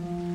Mm-hmm.